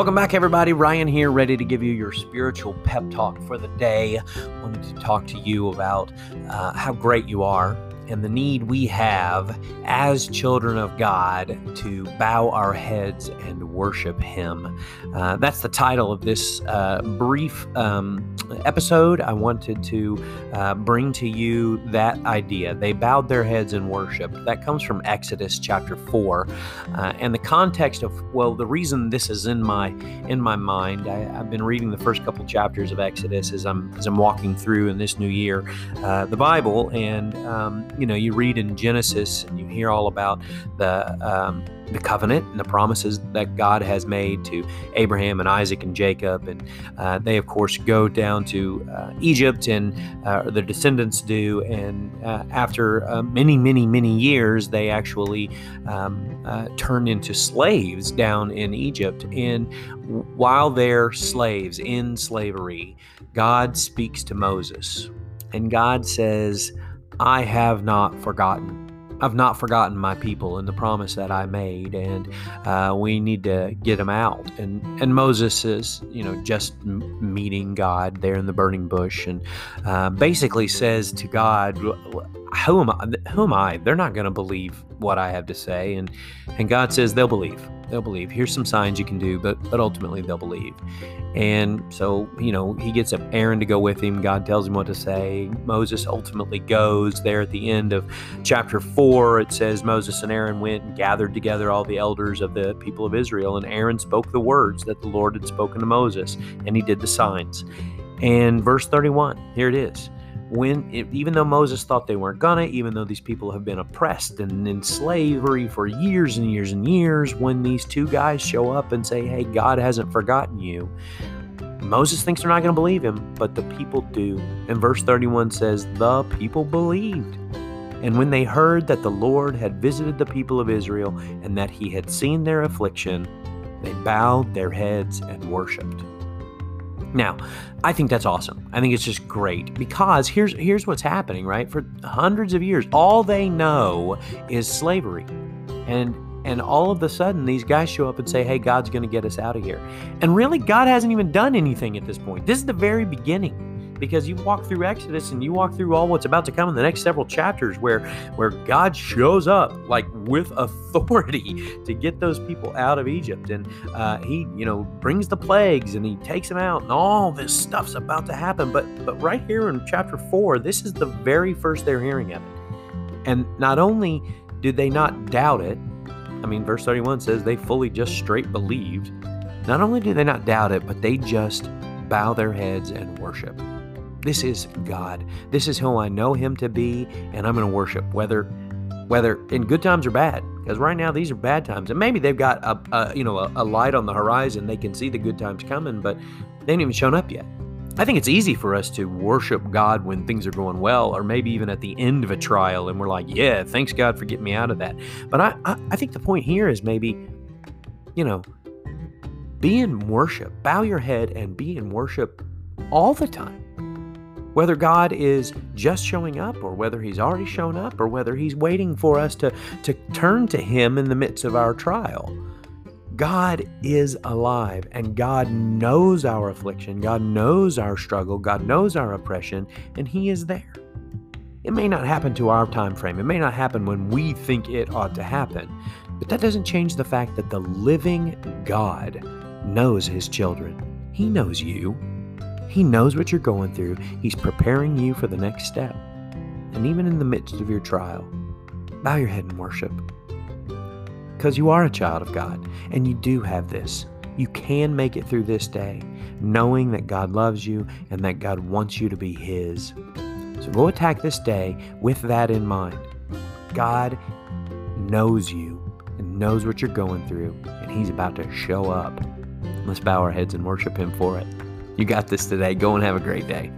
Welcome back, everybody. Ryan here, ready to give you your spiritual pep talk for the day. Wanted to talk to you about uh, how great you are and the need we have as children of God to bow our heads and worship Him. Uh, that's the title of this uh, brief um, episode. I wanted to uh, bring to you that idea. They bowed their heads and worshiped. That comes from Exodus chapter 4. Uh, and the context of, well, the reason this is in my in my mind, I, have been reading the first couple chapters of Exodus as I'm as I'm walking through in this new year, uh, the Bible, and um, you know, you read in Genesis and you hear all about the um, the covenant and the promises that God has made to Abraham and Isaac and Jacob, and uh, they of course go down to uh, Egypt, and uh, their descendants do, and uh, after uh, many, many, many years, they actually um, uh, turn into slaves down in Egypt, and while they're slaves in slavery, God speaks to Moses, and God says. I have not forgotten. I've not forgotten my people and the promise that I made, and uh, we need to get them out. And and Moses is, you know, just m- meeting God there in the burning bush, and uh, basically says to God, "Who am I? Who am I? They're not going to believe what I have to say." And and God says they'll believe they'll believe. Here's some signs you can do, but but ultimately they'll believe. And so, you know, he gets up Aaron to go with him. God tells him what to say. Moses ultimately goes. There at the end of chapter 4, it says Moses and Aaron went and gathered together all the elders of the people of Israel, and Aaron spoke the words that the Lord had spoken to Moses, and he did the signs. And verse 31, here it is when even though Moses thought they weren't gonna, even though these people have been oppressed and in slavery for years and years and years, when these two guys show up and say, "Hey, God hasn't forgotten you," Moses thinks they're not to believe him, but the people do. And verse 31 says, "The people believed." And when they heard that the Lord had visited the people of Israel and that he had seen their affliction, they bowed their heads and worshiped. Now, I think that's awesome. I think it's just great because here's here's what's happening, right? For hundreds of years, all they know is slavery. And and all of a sudden these guys show up and say, "Hey, God's going to get us out of here." And really God hasn't even done anything at this point. This is the very beginning because you walk through Exodus and you walk through all what's about to come in the next several chapters where where God shows up like with authority to get those people out of Egypt. And uh, he you know brings the plagues and he takes them out and all this stuff's about to happen. But but right here in chapter 4 this is the very first they're hearing of it. And not only did they not doubt it I mean verse 31 says they fully just straight believed. Not only did they not doubt it but they just bow their heads and worship this is God. This is who I know him to be, and I'm going to worship whether whether in good times or bad. Because right now these are bad times, and maybe they've got a, a you know a, a, light on the horizon. They can see the good times coming, but they ain't even shown up yet. I think it's easy for us to worship God when things are going well, or maybe even at the end of a trial, and we're like, "Yeah, thanks God for getting me out of that." But I, I, I think the point here is maybe, you know, be in worship, bow your head, and be in worship all the time. Whether God is just showing up or whether He's already shown up or whether He's waiting for us to, to turn to Him in the midst of our trial. God is alive and God knows our affliction. God knows our struggle. God knows our oppression, and He is there. It may not happen to our time frame. It may not happen when we think it ought to happen. But that doesn't change the fact that the living God knows His children. He knows you. He knows what you're going through. He's preparing you for the next step. And even in the midst of your trial, bow your head and worship. Because you are a child of God and you do have this. You can make it through this day knowing that God loves you and that God wants you to be His. So go attack this day with that in mind. God knows you and knows what you're going through, and He's about to show up. Let's bow our heads and worship Him for it. You got this today. Go and have a great day.